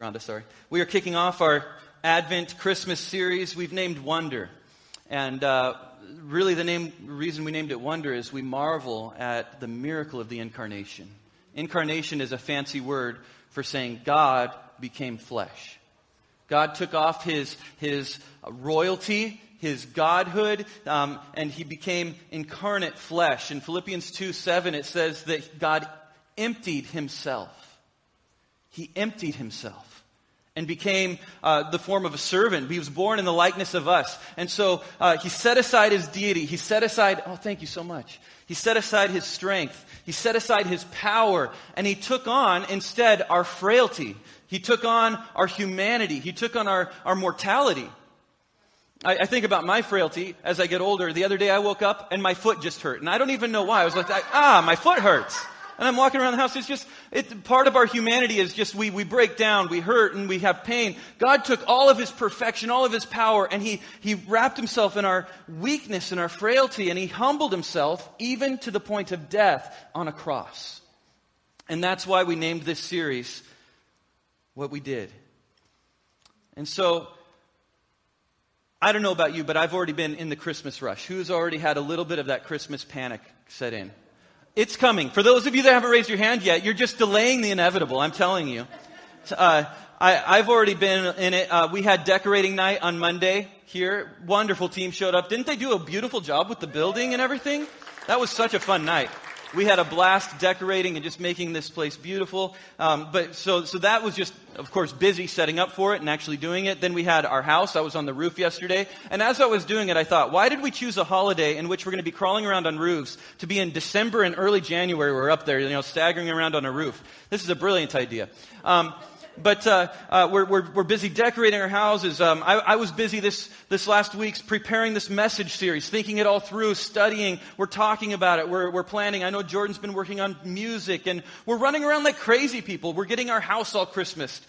Rhonda, sorry. We are kicking off our Advent Christmas series we've named Wonder. And uh, really, the name, reason we named it Wonder is we marvel at the miracle of the incarnation. Incarnation is a fancy word for saying God became flesh. God took off his, his royalty, his godhood, um, and he became incarnate flesh. In Philippians 2 7, it says that God emptied himself. He emptied himself and became uh, the form of a servant. He was born in the likeness of us. And so uh, he set aside his deity. He set aside, oh, thank you so much. He set aside his strength. He set aside his power. And he took on, instead, our frailty. He took on our humanity. He took on our, our mortality. I, I, think about my frailty as I get older. The other day I woke up and my foot just hurt. And I don't even know why. I was like, ah, my foot hurts. And I'm walking around the house. It's just, it, part of our humanity is just we, we break down, we hurt, and we have pain. God took all of His perfection, all of His power, and He, He wrapped Himself in our weakness and our frailty, and He humbled Himself even to the point of death on a cross. And that's why we named this series what we did. And so, I don't know about you, but I've already been in the Christmas rush. Who's already had a little bit of that Christmas panic set in? It's coming. For those of you that haven't raised your hand yet, you're just delaying the inevitable, I'm telling you. Uh, I, have already been in it. Uh, we had decorating night on Monday here. Wonderful team showed up. Didn't they do a beautiful job with the building and everything? That was such a fun night we had a blast decorating and just making this place beautiful. Um, but so, so that was just, of course, busy setting up for it and actually doing it. Then we had our house. I was on the roof yesterday. And as I was doing it, I thought, why did we choose a holiday in which we're going to be crawling around on roofs to be in December and early January? We're up there, you know, staggering around on a roof. This is a brilliant idea. Um, but uh, uh, we're, we're, we're, busy decorating our houses. Um, I, I, was busy this, this last week preparing this message series, thinking it all through, studying. We're talking about it. We're, we're planning. I know Jordan's been working on music, and we're running around like crazy people. We're getting our house all Christmas.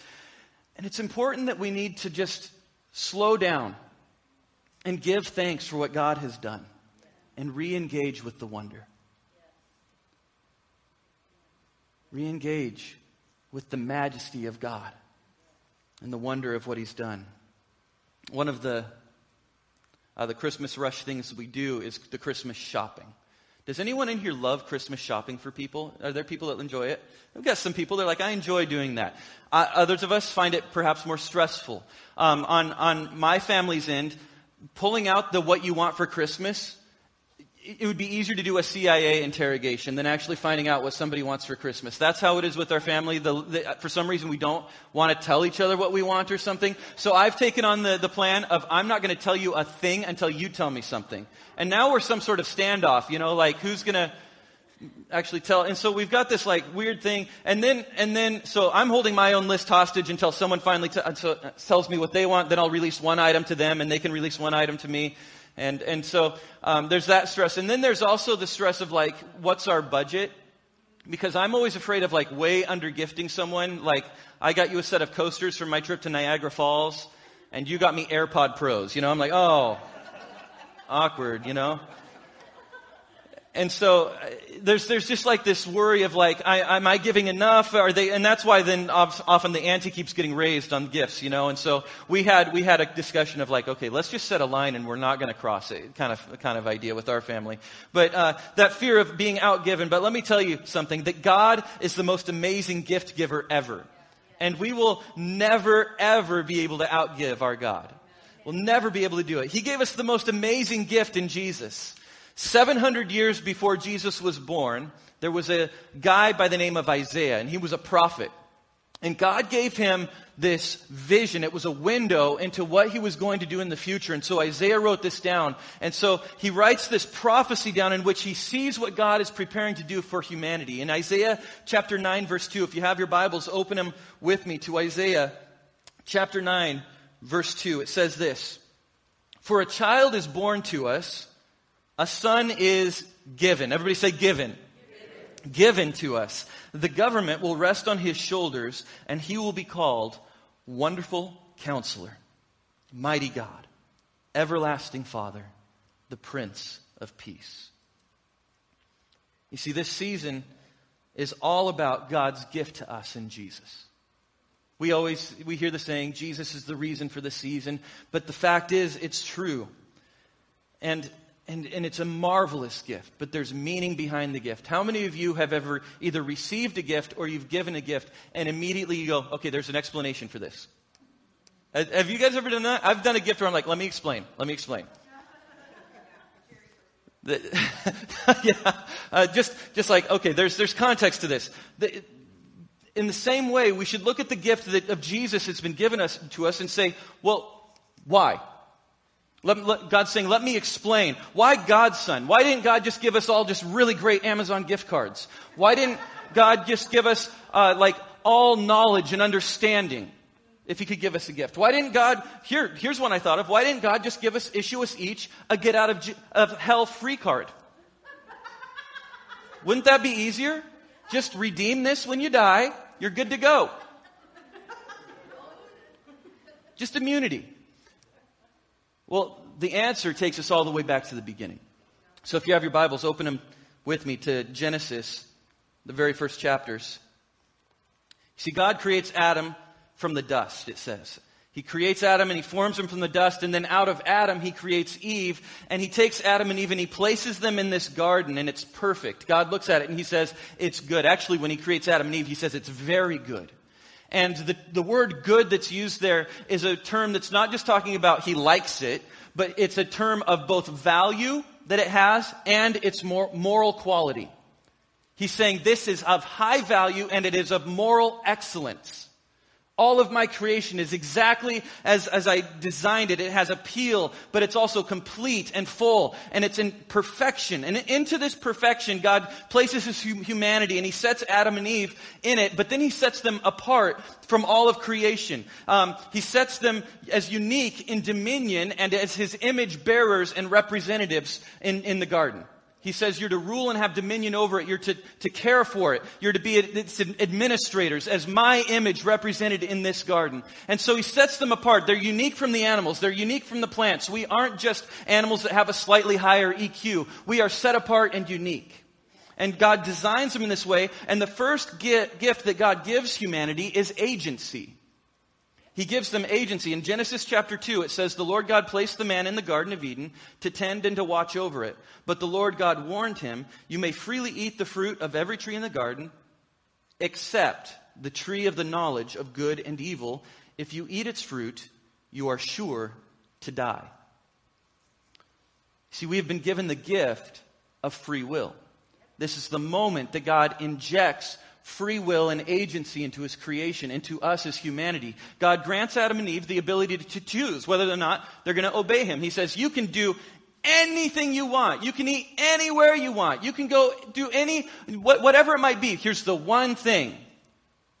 And it's important that we need to just slow down and give thanks for what God has done and re engage with the wonder. Re engage with the majesty of God and the wonder of what He's done. One of the uh, the Christmas rush things we do is the Christmas shopping. Does anyone in here love Christmas shopping for people? Are there people that enjoy it? I've got some people that are like, I enjoy doing that. Uh, others of us find it perhaps more stressful. Um, on, on my family's end, pulling out the what you want for Christmas it would be easier to do a CIA interrogation than actually finding out what somebody wants for Christmas. That's how it is with our family. The, the, for some reason, we don't want to tell each other what we want or something. So I've taken on the, the plan of I'm not going to tell you a thing until you tell me something. And now we're some sort of standoff, you know, like who's going to actually tell. And so we've got this like weird thing. And then, and then, so I'm holding my own list hostage until someone finally t- uh, tells me what they want. Then I'll release one item to them and they can release one item to me And, and so um, there's that stress. And then there's also the stress of like, what's our budget? Because I'm always afraid of like way under gifting someone. Like, I got you a set of coasters for my trip to Niagara Falls, and you got me AirPod Pros. You know, I'm like, oh, awkward, you know? And so uh, there's, there's just like this worry of like, I, am I giving enough? Are they, and that's why then often the ante keeps getting raised on gifts, you know? And so we had, we had a discussion of like, okay, let's just set a line and we're not going to cross it kind of, kind of idea with our family. But, uh, that fear of being outgiven. But let me tell you something, that God is the most amazing gift giver ever. And we will never, ever be able to outgive our God. We'll never be able to do it. He gave us the most amazing gift in Jesus. 700 years before Jesus was born, there was a guy by the name of Isaiah, and he was a prophet. And God gave him this vision. It was a window into what he was going to do in the future. And so Isaiah wrote this down. And so he writes this prophecy down in which he sees what God is preparing to do for humanity. In Isaiah chapter 9 verse 2, if you have your Bibles, open them with me to Isaiah chapter 9 verse 2. It says this, For a child is born to us, a son is given. Everybody say given. given. Given to us. The government will rest on his shoulders, and he will be called Wonderful Counselor, Mighty God, Everlasting Father, the Prince of Peace. You see, this season is all about God's gift to us in Jesus. We always we hear the saying Jesus is the reason for the season, but the fact is it's true. And and, and it's a marvelous gift, but there's meaning behind the gift. How many of you have ever either received a gift or you've given a gift and immediately you go, okay, there's an explanation for this? Have you guys ever done that? I've done a gift where I'm like, let me explain. Let me explain. The, yeah, uh, just just like okay, there's there's context to this. The, in the same way, we should look at the gift that, of Jesus that's been given us to us and say, well, why? Let, let, God's saying, let me explain. Why God's son? Why didn't God just give us all just really great Amazon gift cards? Why didn't God just give us, uh, like, all knowledge and understanding? If he could give us a gift. Why didn't God, here, here's one I thought of. Why didn't God just give us, issue us each a get out of, of hell free card? Wouldn't that be easier? Just redeem this when you die. You're good to go. Just immunity. Well, the answer takes us all the way back to the beginning. So if you have your Bibles, open them with me to Genesis, the very first chapters. See, God creates Adam from the dust, it says. He creates Adam and he forms him from the dust, and then out of Adam he creates Eve, and he takes Adam and Eve and he places them in this garden, and it's perfect. God looks at it and he says, It's good. Actually, when he creates Adam and Eve, he says, It's very good. And the, the word good that's used there is a term that's not just talking about he likes it, but it's a term of both value that it has and its moral quality. He's saying this is of high value and it is of moral excellence. All of my creation is exactly as, as I designed it. It has appeal, but it's also complete and full, and it's in perfection. And into this perfection, God places his humanity, and he sets Adam and Eve in it, but then he sets them apart from all of creation. Um, he sets them as unique in dominion and as his image bearers and representatives in, in the garden. He says you're to rule and have dominion over it. You're to, to care for it. You're to be its administrators as my image represented in this garden. And so he sets them apart. They're unique from the animals. They're unique from the plants. We aren't just animals that have a slightly higher EQ. We are set apart and unique. And God designs them in this way. And the first gift that God gives humanity is agency. He gives them agency. In Genesis chapter 2, it says, The Lord God placed the man in the Garden of Eden to tend and to watch over it. But the Lord God warned him, You may freely eat the fruit of every tree in the garden, except the tree of the knowledge of good and evil. If you eat its fruit, you are sure to die. See, we have been given the gift of free will. This is the moment that God injects free will and agency into his creation, into us as humanity. God grants Adam and Eve the ability to choose whether or not they're going to obey him. He says, You can do anything you want. You can eat anywhere you want. You can go do any, whatever it might be. Here's the one thing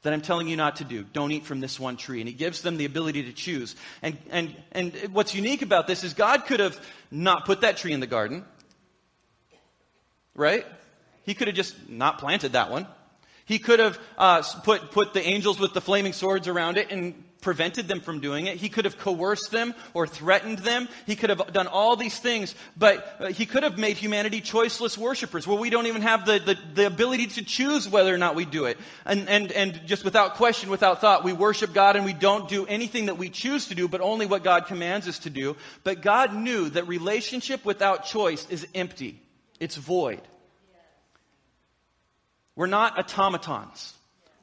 that I'm telling you not to do. Don't eat from this one tree. And he gives them the ability to choose. And, and, and what's unique about this is God could have not put that tree in the garden. Right? He could have just not planted that one. He could have uh, put, put the angels with the flaming swords around it and prevented them from doing it. He could have coerced them or threatened them. He could have done all these things, but uh, he could have made humanity choiceless worshipers where we don't even have the, the, the, ability to choose whether or not we do it. And, and, and just without question, without thought, we worship God and we don't do anything that we choose to do, but only what God commands us to do. But God knew that relationship without choice is empty. It's void. We're not automatons.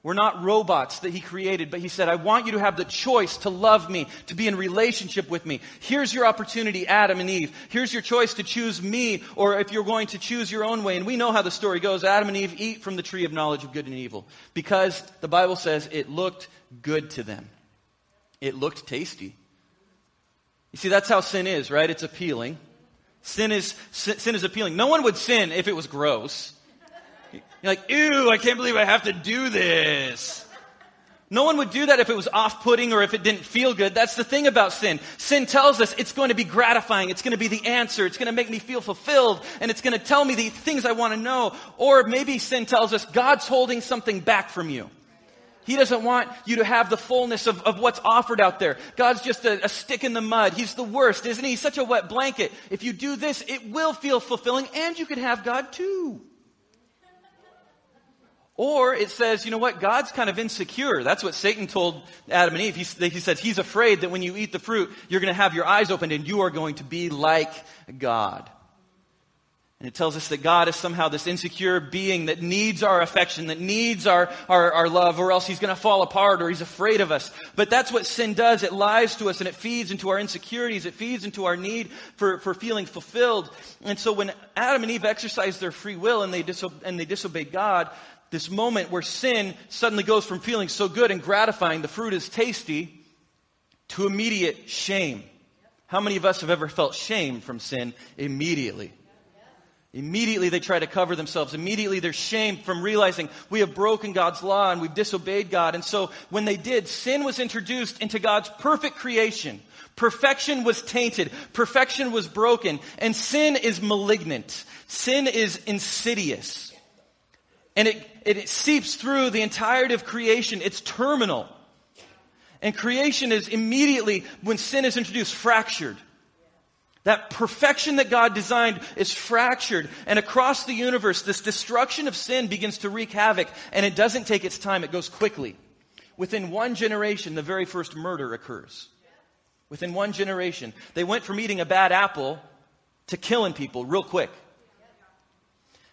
We're not robots that he created, but he said, I want you to have the choice to love me, to be in relationship with me. Here's your opportunity, Adam and Eve. Here's your choice to choose me, or if you're going to choose your own way. And we know how the story goes. Adam and Eve eat from the tree of knowledge of good and evil because the Bible says it looked good to them. It looked tasty. You see, that's how sin is, right? It's appealing. Sin is, sin is appealing. No one would sin if it was gross. You're like, ew, I can't believe I have to do this. No one would do that if it was off putting or if it didn't feel good. That's the thing about sin. Sin tells us it's going to be gratifying. It's going to be the answer. It's going to make me feel fulfilled. And it's going to tell me the things I want to know. Or maybe sin tells us God's holding something back from you. He doesn't want you to have the fullness of, of what's offered out there. God's just a, a stick in the mud. He's the worst, isn't he? He's such a wet blanket. If you do this, it will feel fulfilling and you could have God too. Or it says, you know what, God's kind of insecure. That's what Satan told Adam and Eve. He, he says he's afraid that when you eat the fruit, you're going to have your eyes opened and you are going to be like God. And it tells us that God is somehow this insecure being that needs our affection, that needs our, our, our love, or else he's going to fall apart or he's afraid of us. But that's what sin does. It lies to us and it feeds into our insecurities. It feeds into our need for, for feeling fulfilled. And so when Adam and Eve exercised their free will and they, diso- and they disobeyed God, this moment where sin suddenly goes from feeling so good and gratifying, the fruit is tasty, to immediate shame. How many of us have ever felt shame from sin immediately? Immediately they try to cover themselves. Immediately they're shamed from realizing we have broken God's law and we've disobeyed God. And so when they did, sin was introduced into God's perfect creation. Perfection was tainted. Perfection was broken. And sin is malignant. Sin is insidious. And it, it, it seeps through the entirety of creation. It's terminal. And creation is immediately, when sin is introduced, fractured. That perfection that God designed is fractured. And across the universe, this destruction of sin begins to wreak havoc. And it doesn't take its time, it goes quickly. Within one generation, the very first murder occurs. Within one generation. They went from eating a bad apple to killing people real quick.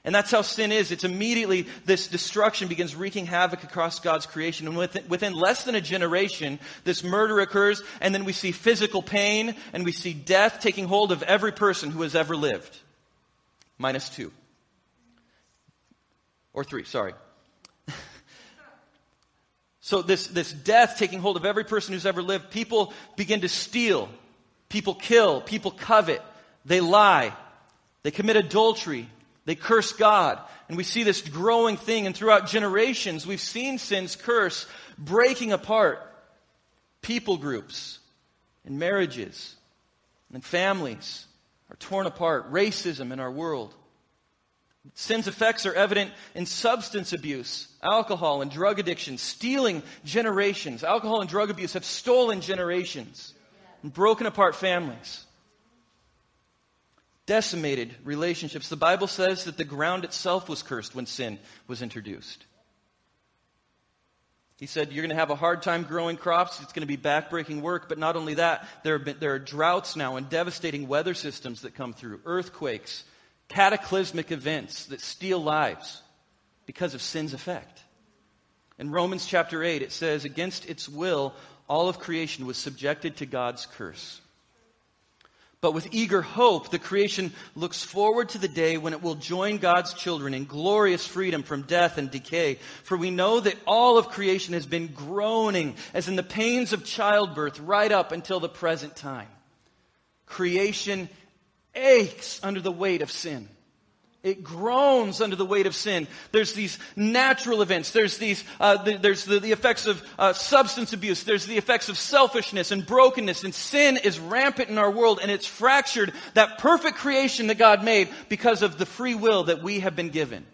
And that's how sin is. It's immediately this destruction begins wreaking havoc across God's creation. And within, within, less than a generation, this murder occurs, and then we see physical pain, and we see death taking hold of every person who has ever lived. Minus two. Or three, sorry. so this, this death taking hold of every person who's ever lived, people begin to steal, people kill, people covet, they lie, they commit adultery, they curse God. And we see this growing thing, and throughout generations, we've seen sin's curse breaking apart people groups and marriages and families are torn apart, racism in our world. Sin's effects are evident in substance abuse, alcohol and drug addiction, stealing generations. Alcohol and drug abuse have stolen generations and broken apart families decimated relationships. The Bible says that the ground itself was cursed when sin was introduced. He said, You're going to have a hard time growing crops. It's going to be backbreaking work. But not only that, there, been, there are droughts now and devastating weather systems that come through, earthquakes, cataclysmic events that steal lives because of sin's effect. In Romans chapter 8, it says, Against its will, all of creation was subjected to God's curse. But with eager hope, the creation looks forward to the day when it will join God's children in glorious freedom from death and decay. For we know that all of creation has been groaning as in the pains of childbirth right up until the present time. Creation aches under the weight of sin. It groans under the weight of sin. There's these natural events. There's these, uh, the, there's the, the, effects of uh, substance abuse. There's the effects of selfishness and brokenness. And sin is rampant in our world and it's fractured that perfect creation that God made because of the free will that we have been given.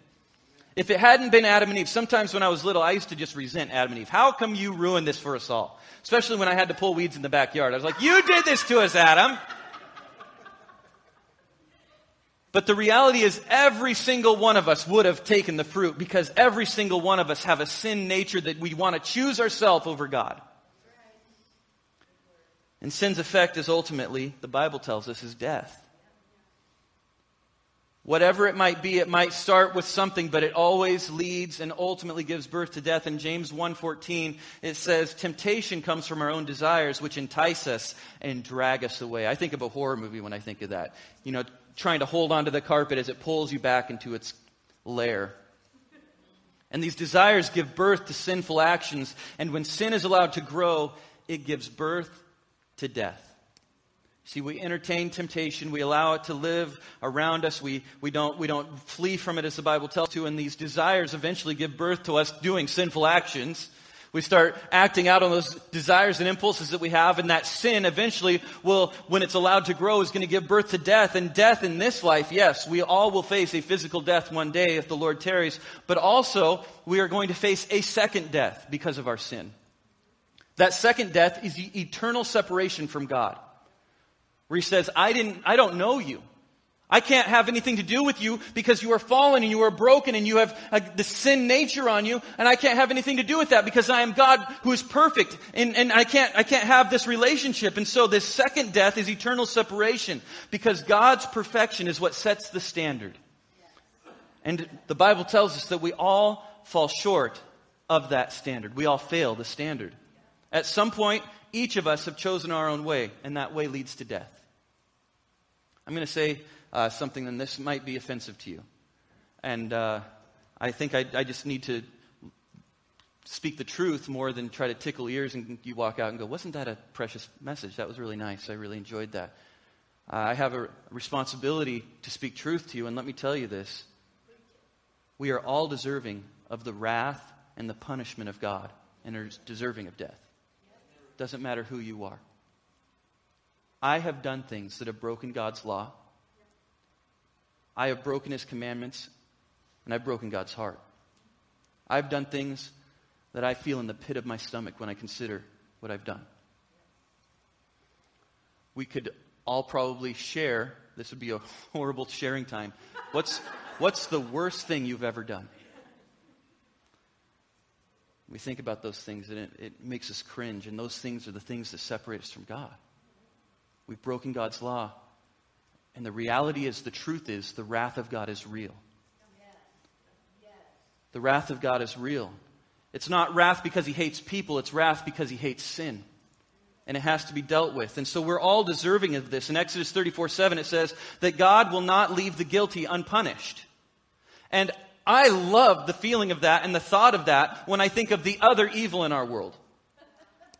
If it hadn't been Adam and Eve, sometimes when I was little, I used to just resent Adam and Eve. How come you ruined this for us all? Especially when I had to pull weeds in the backyard. I was like, you did this to us, Adam. But the reality is every single one of us would have taken the fruit because every single one of us have a sin nature that we want to choose ourselves over God. And sin's effect is ultimately, the Bible tells us, is death. Whatever it might be, it might start with something, but it always leads and ultimately gives birth to death. In James 1:14, it says, "Temptation comes from our own desires, which entice us and drag us away." I think of a horror movie when I think of that. You know, trying to hold onto the carpet as it pulls you back into its lair. And these desires give birth to sinful actions. And when sin is allowed to grow, it gives birth to death. See, we entertain temptation. We allow it to live around us. We, we, don't, we don't flee from it as the Bible tells to. And these desires eventually give birth to us doing sinful actions. We start acting out on those desires and impulses that we have, and that sin eventually will, when it's allowed to grow, is going to give birth to death. And death in this life, yes, we all will face a physical death one day if the Lord tarries, but also we are going to face a second death because of our sin. That second death is the eternal separation from God. Where he says, I didn't, I don't know you. I can't have anything to do with you because you are fallen and you are broken and you have a, the sin nature on you and I can't have anything to do with that because I am God who is perfect and, and I can't, I can't have this relationship. And so this second death is eternal separation because God's perfection is what sets the standard. And the Bible tells us that we all fall short of that standard. We all fail the standard. At some point, each of us have chosen our own way and that way leads to death. I'm going to say uh, something, and this might be offensive to you. And uh, I think I, I just need to speak the truth more than try to tickle ears and you walk out and go, Wasn't that a precious message? That was really nice. I really enjoyed that. Uh, I have a responsibility to speak truth to you, and let me tell you this. We are all deserving of the wrath and the punishment of God and are deserving of death. Doesn't matter who you are. I have done things that have broken God's law. I have broken his commandments, and I've broken God's heart. I've done things that I feel in the pit of my stomach when I consider what I've done. We could all probably share, this would be a horrible sharing time. What's, what's the worst thing you've ever done? We think about those things and it, it makes us cringe, and those things are the things that separate us from God. We've broken God's law. And the reality is, the truth is, the wrath of God is real. The wrath of God is real. It's not wrath because he hates people, it's wrath because he hates sin. And it has to be dealt with. And so we're all deserving of this. In Exodus 34 7, it says that God will not leave the guilty unpunished. And I love the feeling of that and the thought of that when I think of the other evil in our world.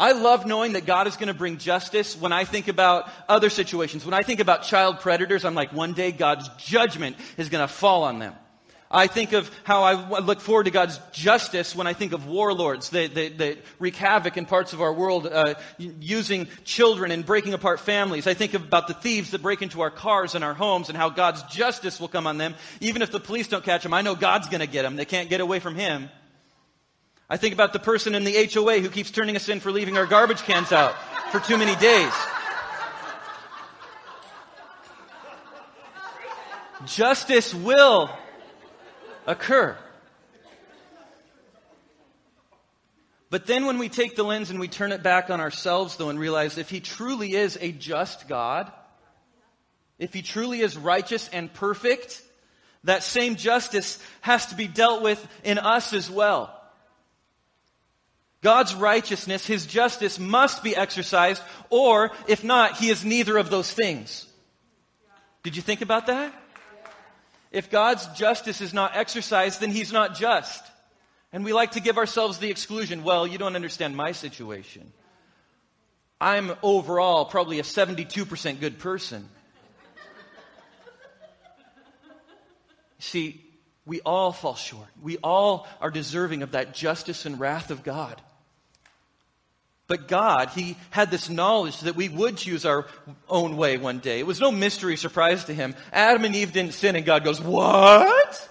I love knowing that God is going to bring justice when I think about other situations. When I think about child predators, I'm like, one day God's judgment is going to fall on them. I think of how I look forward to God's justice when I think of warlords that, that, that wreak havoc in parts of our world, uh, using children and breaking apart families. I think about the thieves that break into our cars and our homes and how God's justice will come on them. Even if the police don't catch them, I know God's going to get them. They can't get away from Him. I think about the person in the HOA who keeps turning us in for leaving our garbage cans out for too many days. Justice will occur. But then when we take the lens and we turn it back on ourselves, though, and realize if He truly is a just God, if He truly is righteous and perfect, that same justice has to be dealt with in us as well. God's righteousness, His justice must be exercised, or if not, He is neither of those things. Did you think about that? If God's justice is not exercised, then He's not just. And we like to give ourselves the exclusion. Well, you don't understand my situation. I'm overall probably a 72% good person. See, we all fall short. We all are deserving of that justice and wrath of God. But God, He had this knowledge that we would choose our own way one day. It was no mystery surprise to Him. Adam and Eve didn't sin, and God goes, What?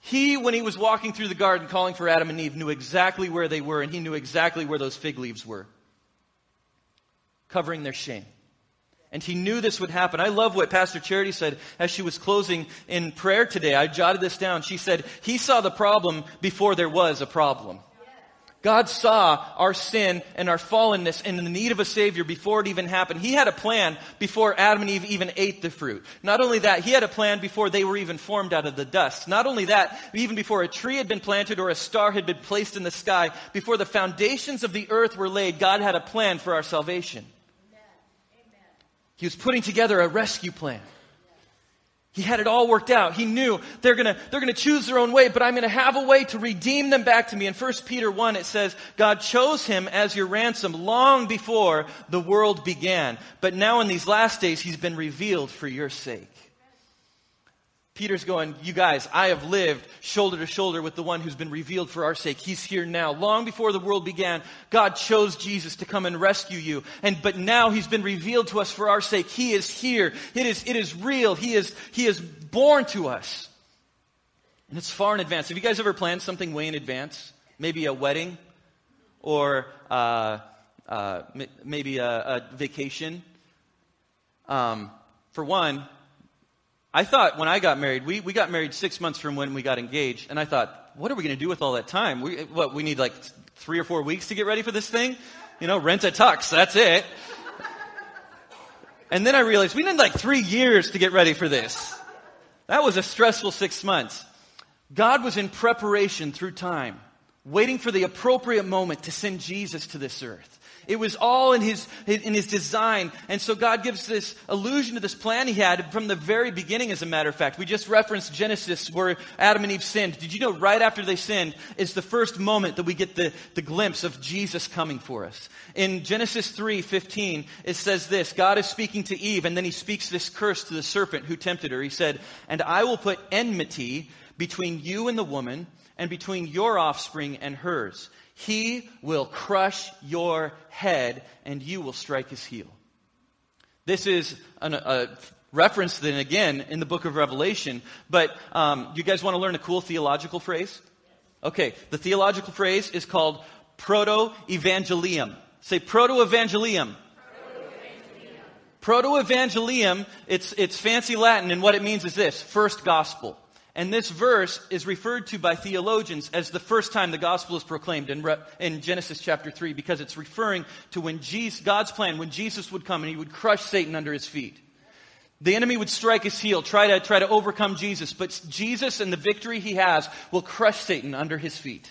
he, when He was walking through the garden calling for Adam and Eve, knew exactly where they were, and He knew exactly where those fig leaves were, covering their shame. And he knew this would happen. I love what Pastor Charity said as she was closing in prayer today. I jotted this down. She said, He saw the problem before there was a problem. God saw our sin and our fallenness and the need of a Savior before it even happened. He had a plan before Adam and Eve even ate the fruit. Not only that, He had a plan before they were even formed out of the dust. Not only that, even before a tree had been planted or a star had been placed in the sky, before the foundations of the earth were laid, God had a plan for our salvation. He was putting together a rescue plan. He had it all worked out. He knew they're gonna, they're gonna choose their own way, but I'm gonna have a way to redeem them back to me. In 1 Peter 1, it says, God chose him as your ransom long before the world began. But now in these last days, he's been revealed for your sake. Peter's going, You guys, I have lived shoulder to shoulder with the one who's been revealed for our sake. He's here now. Long before the world began, God chose Jesus to come and rescue you. And, but now he's been revealed to us for our sake. He is here. It is, it is real. He is, he is born to us. And it's far in advance. Have you guys ever planned something way in advance? Maybe a wedding or uh, uh, maybe a, a vacation? Um, for one, I thought when I got married, we, we got married six months from when we got engaged, and I thought, what are we going to do with all that time? We, what, we need like three or four weeks to get ready for this thing? You know, rent a tux, that's it. And then I realized we need like three years to get ready for this. That was a stressful six months. God was in preparation through time, waiting for the appropriate moment to send Jesus to this earth. It was all in his, in his design. And so God gives this allusion to this plan he had from the very beginning, as a matter of fact. We just referenced Genesis where Adam and Eve sinned. Did you know right after they sinned is the first moment that we get the, the glimpse of Jesus coming for us? In Genesis 3, 15, it says this, God is speaking to Eve and then he speaks this curse to the serpent who tempted her. He said, and I will put enmity between you and the woman and between your offspring and hers. He will crush your head and you will strike his heel. This is an, a reference then again in the book of Revelation, but um, you guys want to learn a cool theological phrase? Okay, the theological phrase is called proto-evangelium. Say proto-evangelium. Proto-evangelium, it's, it's fancy Latin, and what it means is this, first gospel. And this verse is referred to by theologians as the first time the gospel is proclaimed in, Re- in Genesis chapter 3 because it's referring to when Jesus, God's plan, when Jesus would come and he would crush Satan under his feet. The enemy would strike his heel, try to, try to overcome Jesus, but Jesus and the victory he has will crush Satan under his feet.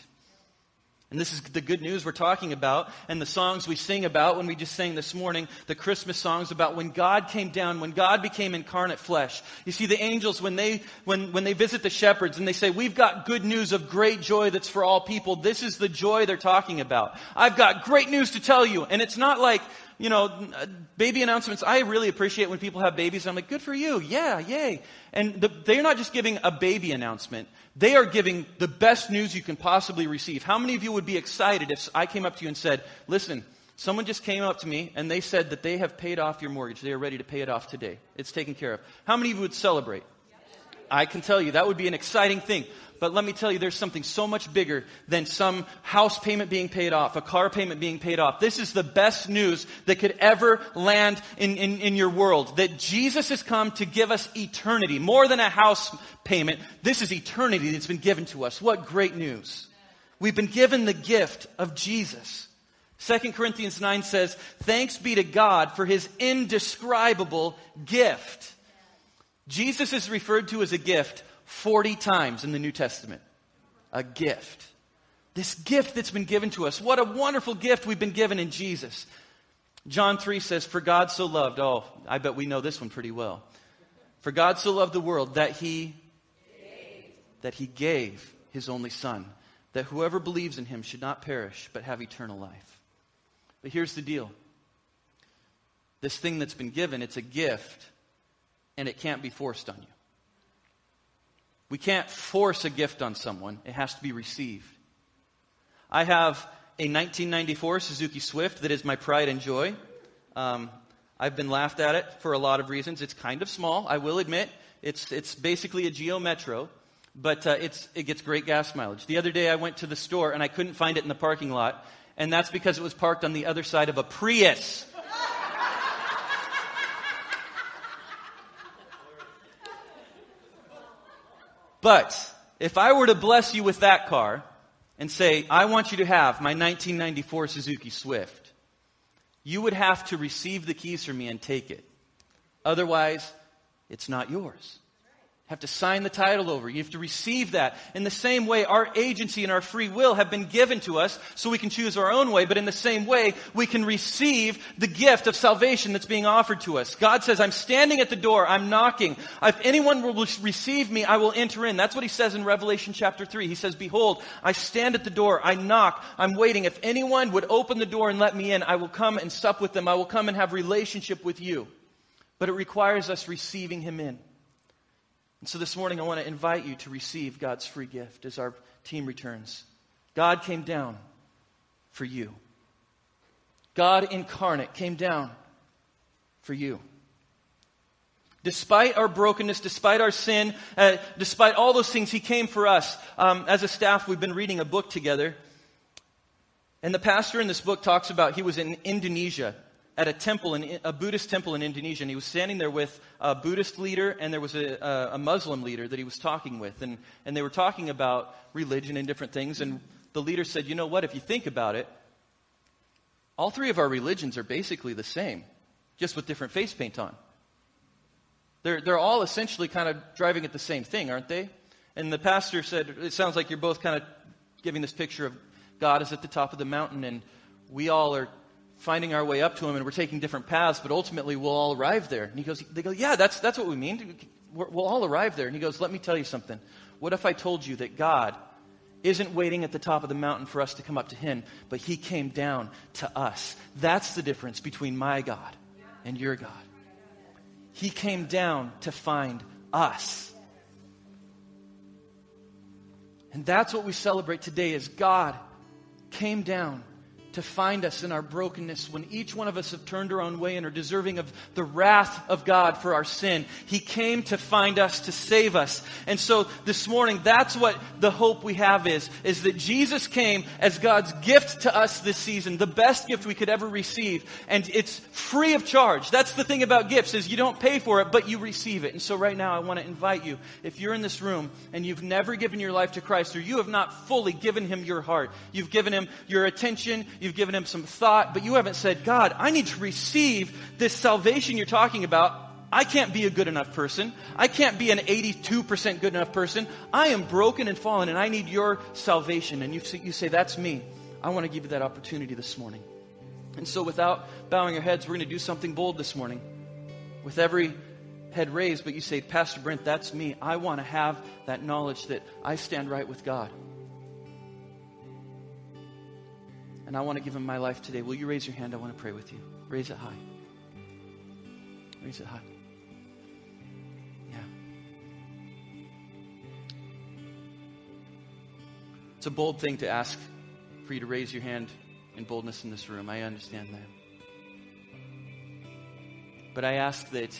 And this is the good news we're talking about, and the songs we sing about when we just sang this morning, the Christmas songs about when God came down, when God became incarnate flesh. You see, the angels, when they, when, when they visit the shepherds and they say, We've got good news of great joy that's for all people, this is the joy they're talking about. I've got great news to tell you. And it's not like, you know, uh, baby announcements. I really appreciate when people have babies. I'm like, good for you. Yeah, yay. And the, they're not just giving a baby announcement. They are giving the best news you can possibly receive. How many of you would be excited if I came up to you and said, listen, someone just came up to me and they said that they have paid off your mortgage. They are ready to pay it off today. It's taken care of. How many of you would celebrate? I can tell you that would be an exciting thing. But let me tell you, there's something so much bigger than some house payment being paid off, a car payment being paid off. This is the best news that could ever land in, in, in your world. That Jesus has come to give us eternity. More than a house payment, this is eternity that's been given to us. What great news. We've been given the gift of Jesus. 2 Corinthians 9 says, Thanks be to God for his indescribable gift. Jesus is referred to as a gift 40 times in the New Testament. A gift. This gift that's been given to us. What a wonderful gift we've been given in Jesus. John 3 says, For God so loved, oh, I bet we know this one pretty well. For God so loved the world that he that he gave his only son, that whoever believes in him should not perish, but have eternal life. But here's the deal. This thing that's been given, it's a gift and it can't be forced on you. We can't force a gift on someone, it has to be received. I have a 1994 Suzuki Swift that is my pride and joy. Um, I've been laughed at it for a lot of reasons. It's kind of small, I will admit. It's, it's basically a Geo Metro, but uh, it's, it gets great gas mileage. The other day I went to the store and I couldn't find it in the parking lot, and that's because it was parked on the other side of a Prius. But if I were to bless you with that car and say, I want you to have my 1994 Suzuki Swift, you would have to receive the keys from me and take it. Otherwise, it's not yours have to sign the title over. You have to receive that. In the same way, our agency and our free will have been given to us so we can choose our own way, but in the same way, we can receive the gift of salvation that's being offered to us. God says, I'm standing at the door, I'm knocking. If anyone will receive me, I will enter in. That's what he says in Revelation chapter 3. He says, Behold, I stand at the door, I knock, I'm waiting. If anyone would open the door and let me in, I will come and sup with them. I will come and have relationship with you. But it requires us receiving him in. And so this morning, I want to invite you to receive God's free gift as our team returns. God came down for you. God incarnate came down for you. Despite our brokenness, despite our sin, uh, despite all those things, He came for us. Um, as a staff, we've been reading a book together. And the pastor in this book talks about he was in Indonesia at a temple, in, a Buddhist temple in Indonesia, and he was standing there with a Buddhist leader and there was a, a Muslim leader that he was talking with. And, and they were talking about religion and different things. And the leader said, You know what? If you think about it, all three of our religions are basically the same, just with different face paint on. They're, they're all essentially kind of driving at the same thing, aren't they? And the pastor said, It sounds like you're both kind of giving this picture of God is at the top of the mountain and we all are finding our way up to him and we're taking different paths, but ultimately we'll all arrive there. And he goes, they go, yeah, that's, that's what we mean. We'll all arrive there. And he goes, let me tell you something. What if I told you that God isn't waiting at the top of the mountain for us to come up to him, but he came down to us? That's the difference between my God and your God. He came down to find us. And that's what we celebrate today is God came down to find us in our brokenness when each one of us have turned our own way and are deserving of the wrath of God for our sin. He came to find us, to save us. And so this morning, that's what the hope we have is, is that Jesus came as God's gift to us this season, the best gift we could ever receive. And it's free of charge. That's the thing about gifts is you don't pay for it, but you receive it. And so right now, I want to invite you, if you're in this room and you've never given your life to Christ or you have not fully given him your heart, you've given him your attention, You've given him some thought, but you haven't said, God, I need to receive this salvation you're talking about. I can't be a good enough person. I can't be an 82% good enough person. I am broken and fallen and I need your salvation. And you you say that's me. I want to give you that opportunity this morning. And so without bowing our heads, we're going to do something bold this morning. With every head raised, but you say, Pastor Brent, that's me. I want to have that knowledge that I stand right with God. And I want to give him my life today, will you raise your hand? I want to pray with you. Raise it high. Raise it high. Yeah. It's a bold thing to ask for you to raise your hand in boldness in this room. I understand that. But I ask that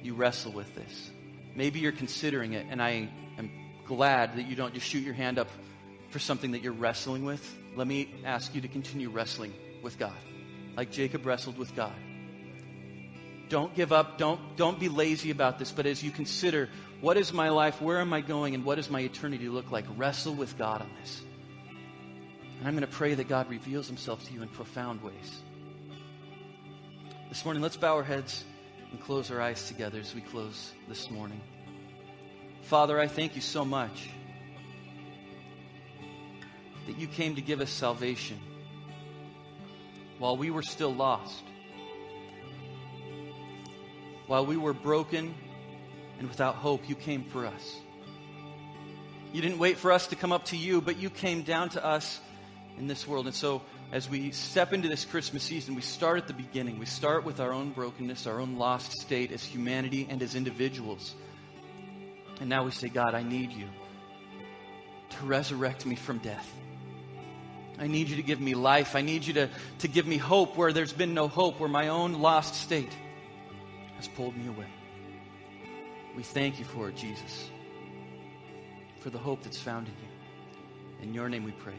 you wrestle with this. Maybe you're considering it, and I am glad that you don't just shoot your hand up for something that you're wrestling with let me ask you to continue wrestling with God, like Jacob wrestled with God. Don't give up. Don't, don't be lazy about this. But as you consider what is my life, where am I going, and what does my eternity look like, wrestle with God on this. And I'm going to pray that God reveals himself to you in profound ways. This morning, let's bow our heads and close our eyes together as we close this morning. Father, I thank you so much that you came to give us salvation while we were still lost, while we were broken and without hope, you came for us. You didn't wait for us to come up to you, but you came down to us in this world. And so as we step into this Christmas season, we start at the beginning. We start with our own brokenness, our own lost state as humanity and as individuals. And now we say, God, I need you to resurrect me from death. I need you to give me life. I need you to, to give me hope where there's been no hope, where my own lost state has pulled me away. We thank you for it, Jesus, for the hope that's found in you. In your name we pray.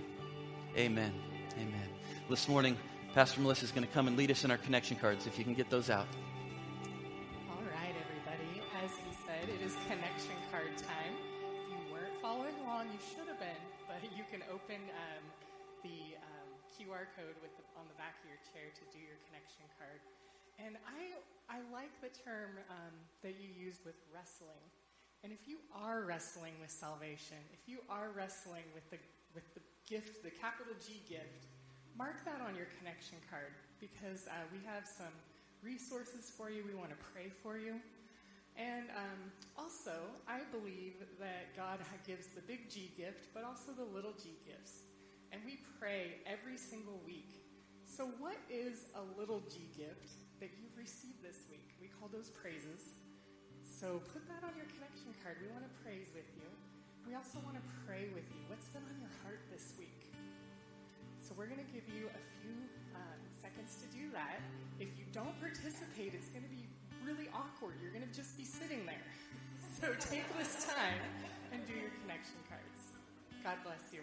Amen. Amen. This morning, Pastor Melissa is going to come and lead us in our connection cards, if you can get those out. All right, everybody. As he said, it is connection card time. If you weren't following along, you should have been, but you can open um, the um, QR code the, on the back of your chair to do your connection card. And I, I like the term um, that you used with wrestling. And if you are wrestling with salvation, if you are wrestling with the, with the gift, the capital G gift, mark that on your connection card because uh, we have some resources for you. We want to pray for you. And um, also, I believe that God gives the big G gift, but also the little g gifts. And we pray every single week. So, what is a little g gift that you've received this week? We call those praises. So, put that on your connection card. We want to praise with you. We also want to pray with you. What's been on your heart this week? So we're going to give you a few um, seconds to do that. If you don't participate, it's going to be really awkward. You're going to just be sitting there. So take this time and do your connection cards. God bless you.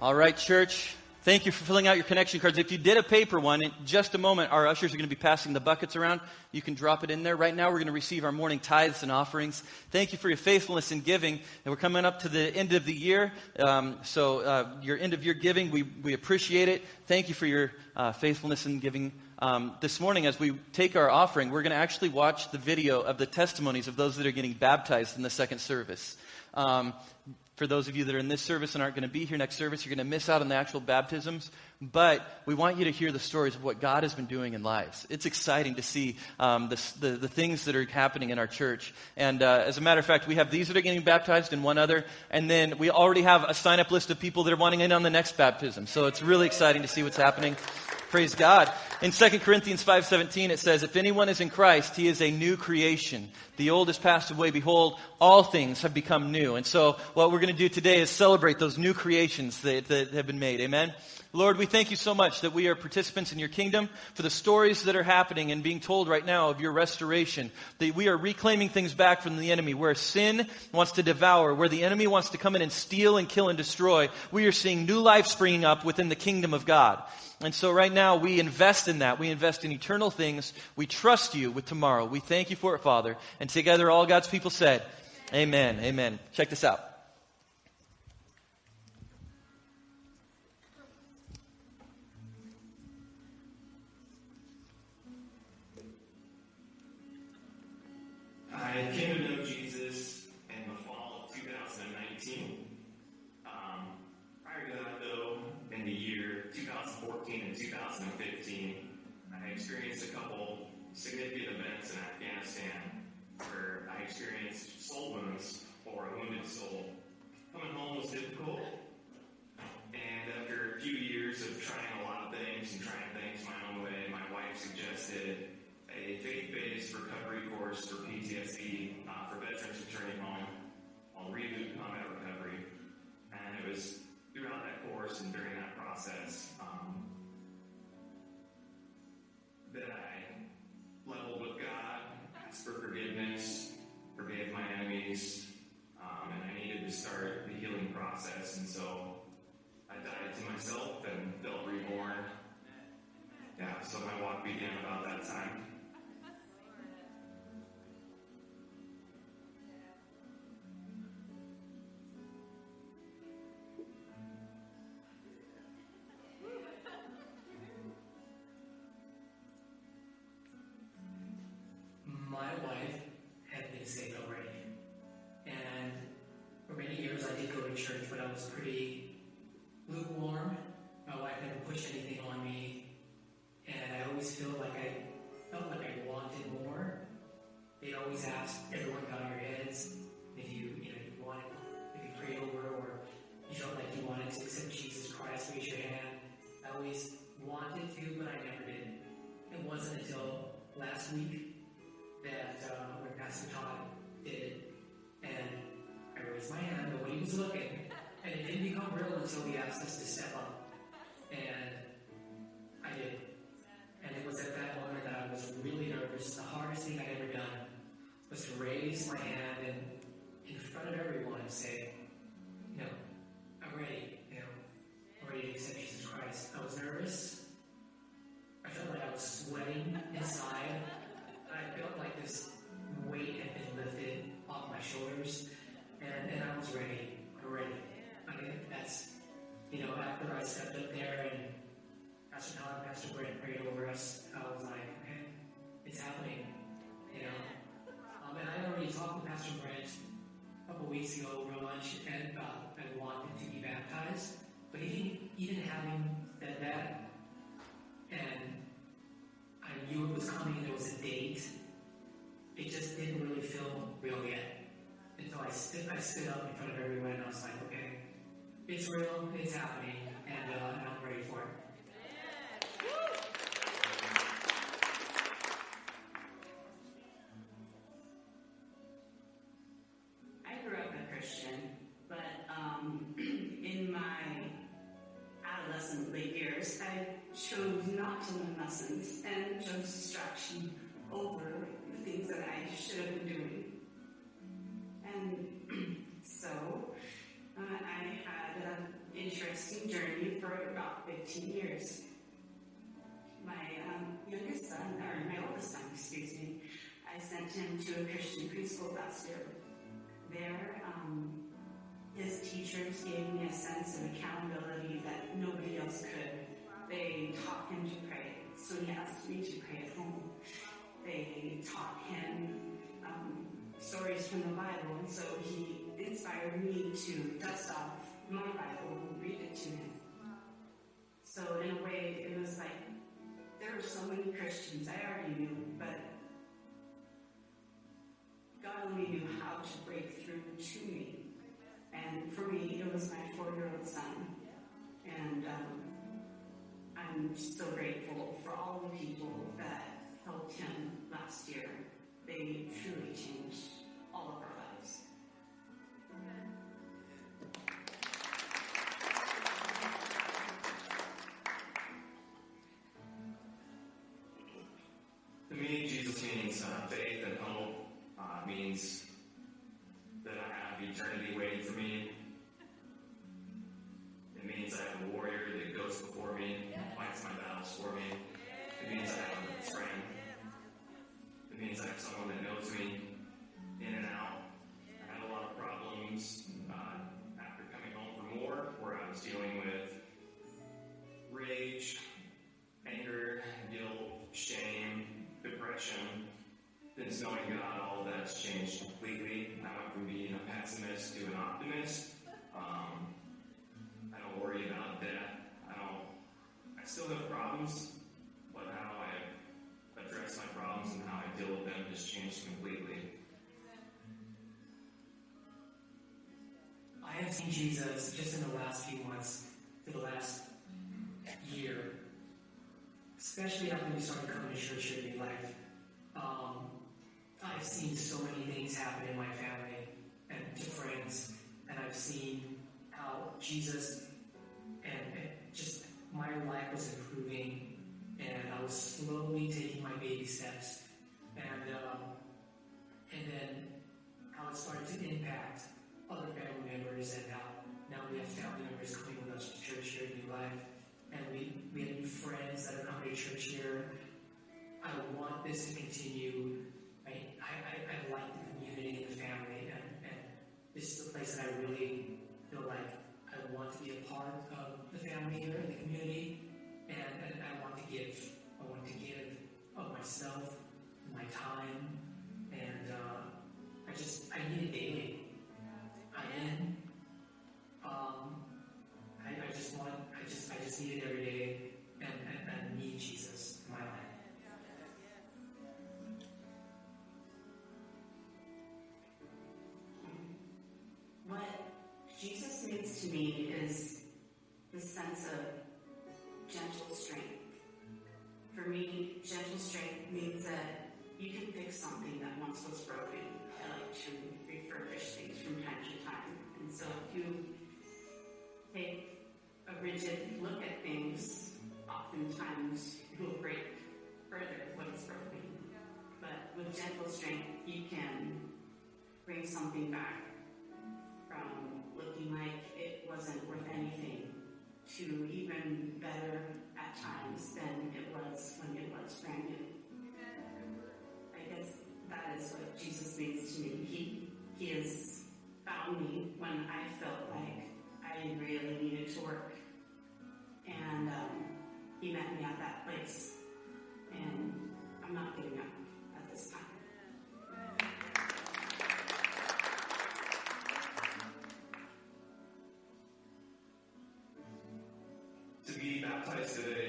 All right, church. Thank you for filling out your connection cards. If you did a paper one, in just a moment, our ushers are going to be passing the buckets around. You can drop it in there. Right now, we're going to receive our morning tithes and offerings. Thank you for your faithfulness in giving. And we're coming up to the end of the year. Um, so, uh, your end of year giving, we, we appreciate it. Thank you for your uh, faithfulness in giving. Um, this morning, as we take our offering, we're going to actually watch the video of the testimonies of those that are getting baptized in the second service. Um, for those of you that are in this service and aren't going to be here next service, you're going to miss out on the actual baptisms. But we want you to hear the stories of what God has been doing in lives. It's exciting to see um, the, the, the, things that are happening in our church. And uh, as a matter of fact, we have these that are getting baptized and one other. And then we already have a sign up list of people that are wanting in on the next baptism. So it's really exciting to see what's happening. Praise God. In 2 Corinthians 5:17 it says, "If anyone is in Christ, he is a new creation. The old has passed away; behold, all things have become new." And so, what we're going to do today is celebrate those new creations that, that have been made. Amen. Lord, we thank you so much that we are participants in your kingdom for the stories that are happening and being told right now of your restoration. That we are reclaiming things back from the enemy. Where sin wants to devour, where the enemy wants to come in and steal and kill and destroy, we are seeing new life springing up within the kingdom of God. And so right now we invest in that. We invest in eternal things. We trust you with tomorrow. We thank you for it, Father. And together all God's people said, Amen. Amen. Check this out. I came to recovery course for PTSD uh, for veterans returning home on Reboot Combat Recovery. And it was throughout that course and during that process um, that I leveled with God, asked for forgiveness, forgave my enemies, um, and I needed to start the healing process. And so I died to myself and felt reborn. Yeah, so my walk began about that time. Until he asked us to step up, and it's happening, and, uh, and I'm ready for it. I grew up a Christian, but um, in my adolescent late years, I chose not to learn lessons and chose distraction over the things that I should have been doing. And so uh, I had an interesting journey for about 15 years. My um, youngest son, or my oldest son, excuse me, I sent him to a Christian preschool last year there, um, his teachers gave me a sense of accountability that nobody else could. They taught him to pray, so he asked me to pray at home. They taught him um, stories from the Bible, and so he inspired me to dust off my Bible and read it to him. So in a way, it was like there were so many Christians I already knew, but God only knew how to break through to me. And for me, it was my four-year-old son. And um, I'm so grateful for all the people that helped him last year. They truly changed all of our means uh, faith and hope. Uh, means that I have eternity waiting seen Jesus just in the last few months, to the last year, especially after we started coming to church in Life. Um, I've seen so many things happen in my family and to friends, and I've seen how Jesus and, and just my life was improving, and I was slowly taking my baby steps, here. I want this to continue. I, I, I, I like the community and the family, and, and this is the place that I really feel like I want to be a part of the family here and the community, and, and I want to give. I want to give of myself, my time, Saturday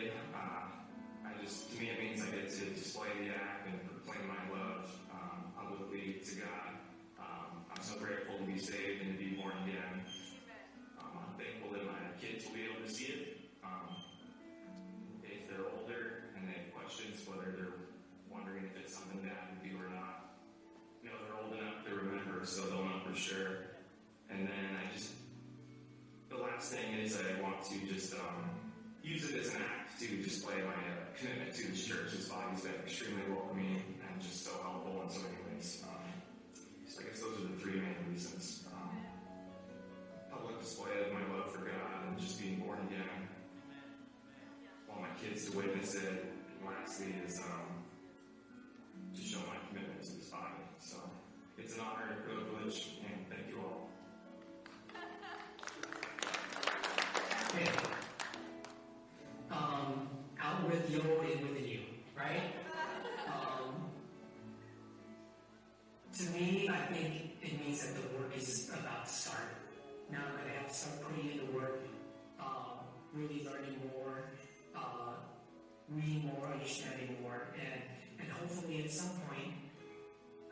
to display my uh, commitment to this ensure his has been extremely well really learning more, uh, reading more, understanding more, and, and hopefully at some point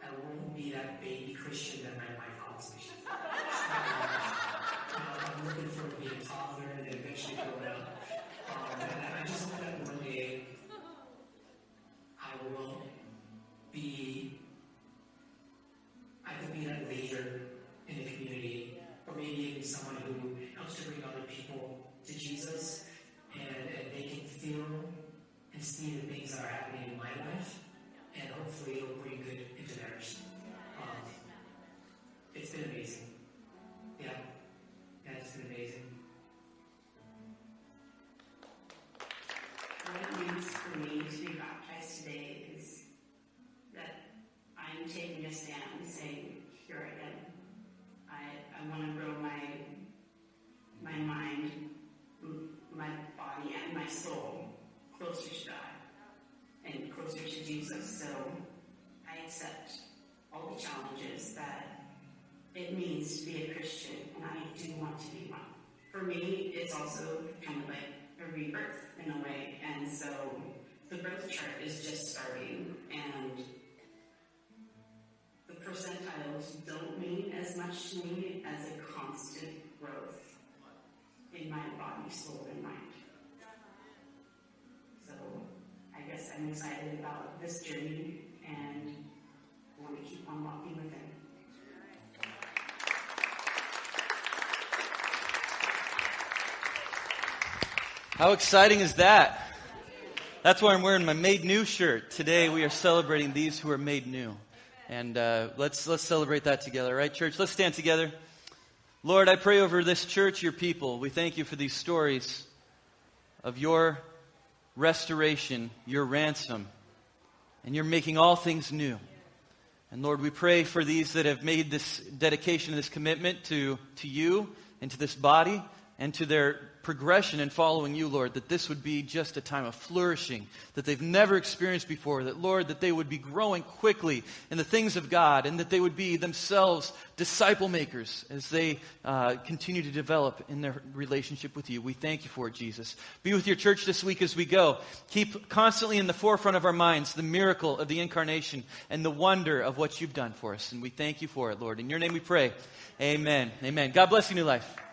I won't be that baby Christian that my wife calls me. rebirth in a way. And so the birth chart is just starting, and the percentiles don't mean as much to me as a constant growth in my body, soul, and mind. So I guess I'm excited about this journey and want to keep on walking with it. How exciting is that? That's why I'm wearing my made new shirt. Today we are celebrating these who are made new. And uh, let's, let's celebrate that together, right, church? Let's stand together. Lord, I pray over this church, your people. We thank you for these stories of your restoration, your ransom, and you're making all things new. And Lord, we pray for these that have made this dedication, this commitment to, to you and to this body and to their progression in following you, Lord, that this would be just a time of flourishing that they've never experienced before. That, Lord, that they would be growing quickly in the things of God and that they would be themselves disciple makers as they uh, continue to develop in their relationship with you. We thank you for it, Jesus. Be with your church this week as we go. Keep constantly in the forefront of our minds the miracle of the incarnation and the wonder of what you've done for us. And we thank you for it, Lord. In your name we pray. Amen. Amen. God bless you, New Life.